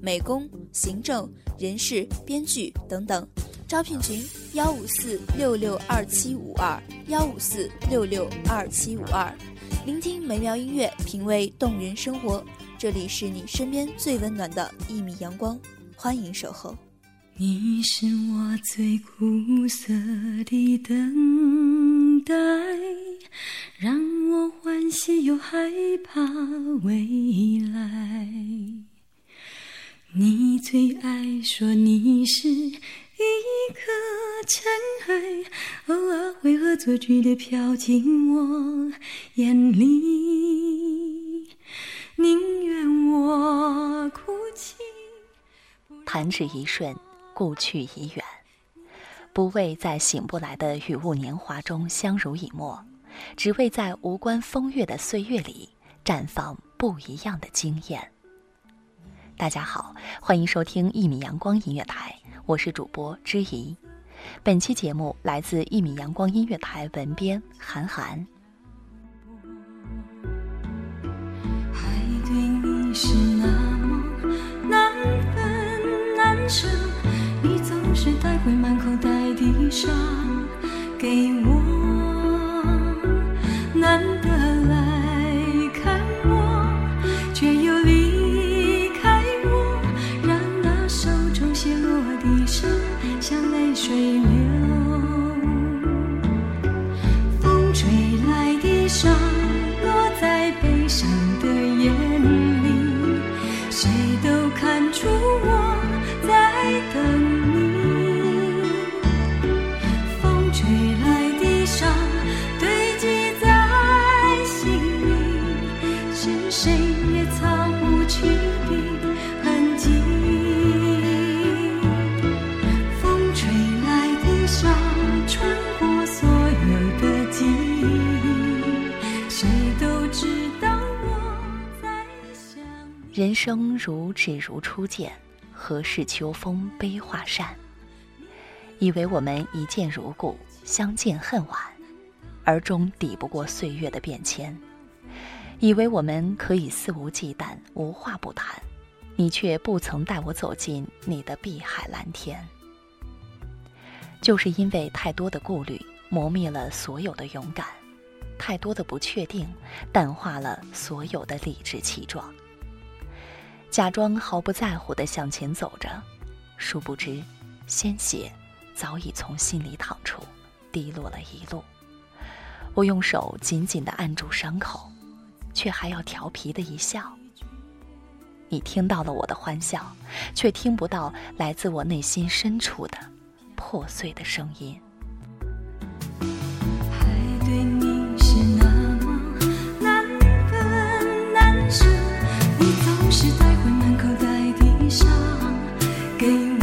美工、行政、人事、编剧等等。招聘群：幺五四六六二七五二幺五四六六二七五二。聆听美妙音乐，品味动人生活。这里是你身边最温暖的一米阳光，欢迎守候。你是我最苦涩的等待，让我欢喜又害怕未来。你最爱说你是一颗尘埃，偶尔会恶作剧的飘进我眼里，宁愿我哭泣。弹指一瞬，故去已远。不为在醒不来的雨雾年华中相濡以沫，只为在无关风月的岁月里绽放不一样的惊艳。大家好，欢迎收听一米阳光音乐台，我是主播知怡。本期节目来自一米阳光音乐台文编韩寒。爱对你是那么难分难舍，你总是带回满口袋的伤给我，人生如只如初见，何事秋风悲画扇？以为我们一见如故，相见恨晚，而终抵不过岁月的变迁；以为我们可以肆无忌惮，无话不谈，你却不曾带我走进你的碧海蓝天。就是因为太多的顾虑，磨灭了所有的勇敢；太多的不确定，淡化了所有的理直气壮。假装毫不在乎地向前走着，殊不知，鲜血早已从心里淌出，滴落了一路。我用手紧紧地按住伤口，却还要调皮的一笑。你听到了我的欢笑，却听不到来自我内心深处的破碎的声音。是带回满口袋的伤给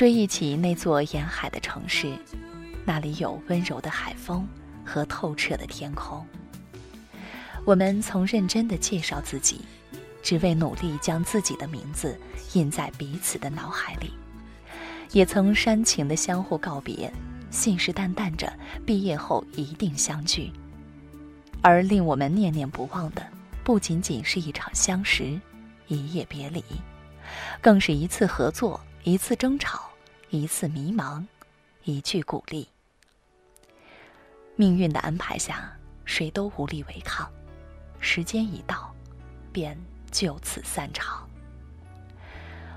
追忆起那座沿海的城市，那里有温柔的海风和透彻的天空。我们曾认真的介绍自己，只为努力将自己的名字印在彼此的脑海里；也曾煽情的相互告别，信誓旦旦着毕业后一定相聚。而令我们念念不忘的，不仅仅是一场相识，一夜别离，更是一次合作，一次争吵，一次迷茫，一句鼓励。命运的安排下，谁都无力违抗。时间一到，便就此散场。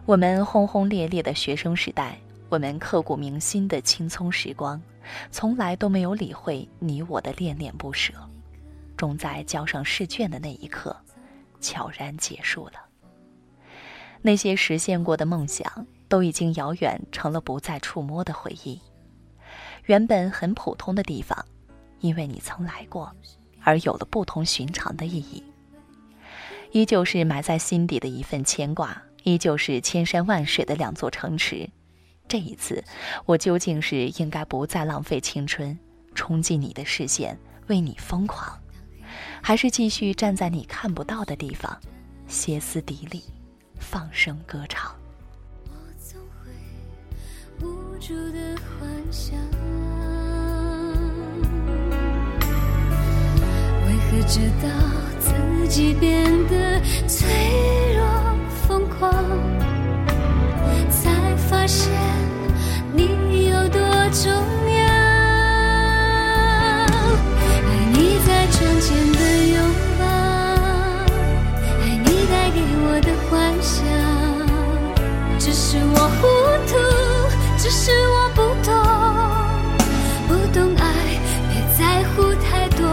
我们轰轰烈烈的学生时代，我们刻骨铭心的青葱时光，从来都没有理会你我的恋恋不舍，终在交上试卷的那一刻，悄然结束了。那些实现过的梦想，都已经遥远成了不再触摸的回忆。原本很普通的地方，因为你曾来过。而有了不同寻常的意义，依旧是埋在心底的一份牵挂，依旧是千山万水的两座城池。这一次，我究竟是应该不再浪费青春，冲进你的视线，为你疯狂，还是继续站在你看不到的地方，歇斯底里，放声歌唱？住的幻想。为何直到自己变得脆弱疯狂，才发现你有多重要。爱你在窗前的拥抱，爱你带给我的幻想。只是我糊涂，只是我不懂，不懂爱，别在乎太多。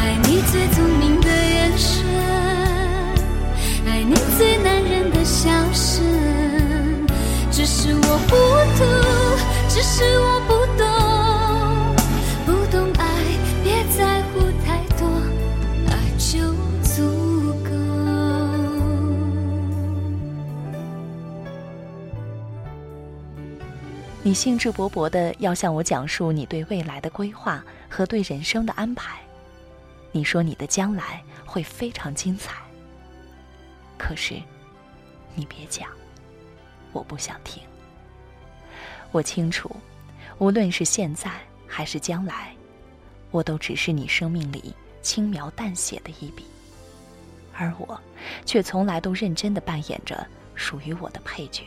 爱你最聪明的眼神，爱你最男人的笑声。只是我糊涂，只是我不你兴致勃勃的要向我讲述你对未来的规划和对人生的安排。你说你的将来会非常精彩，可是，你别讲，我不想听。我清楚，无论是现在还是将来，我都只是你生命里轻描淡写的一笔，而我，却从来都认真的扮演着属于我的配角，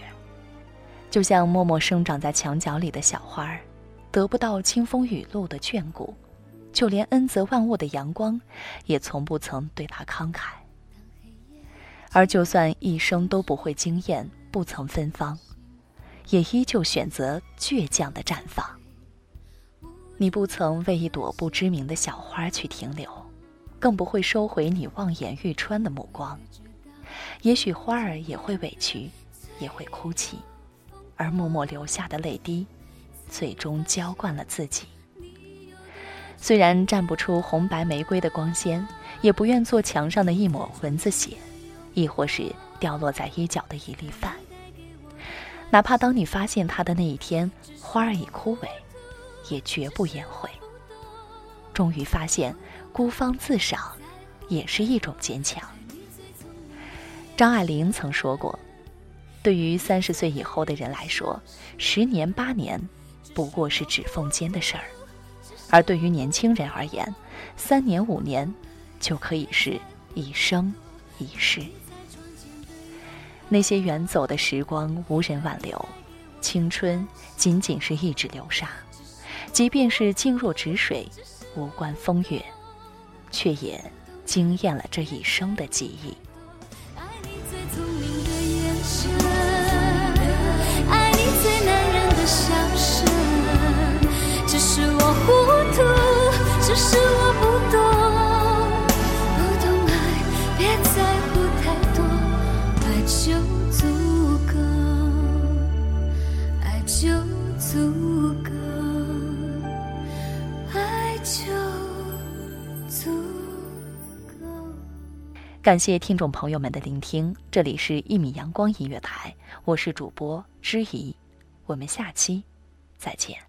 就像默默生长在墙角里的小花儿，得不到清风雨露的眷顾。就连恩泽万物的阳光，也从不曾对他慷慨。而就算一生都不会惊艳，不曾芬芳，也依旧选择倔强的绽放。你不曾为一朵不知名的小花去停留，更不会收回你望眼欲穿的目光。也许花儿也会委屈，也会哭泣，而默默流下的泪滴，最终浇灌了自己。虽然站不出红白玫瑰的光鲜，也不愿做墙上的一抹蚊子血，亦或是掉落在衣角的一粒饭。哪怕当你发现它的那一天，花儿已枯萎，也绝不言悔。终于发现，孤芳自赏，也是一种坚强。张爱玲曾说过：“对于三十岁以后的人来说，十年八年，不过是指缝间的事儿。”而对于年轻人而言，三年五年就可以是一生一世。那些远走的时光无人挽留，青春仅仅是一纸流沙。即便是静若止水，无关风月，却也惊艳了这一生的记忆。是我不懂，不懂爱，别在乎太多，爱就足够，爱就足够，爱就足够。感谢听众朋友们的聆听，这里是《一米阳光音乐台》，我是主播知怡。我们下期再见。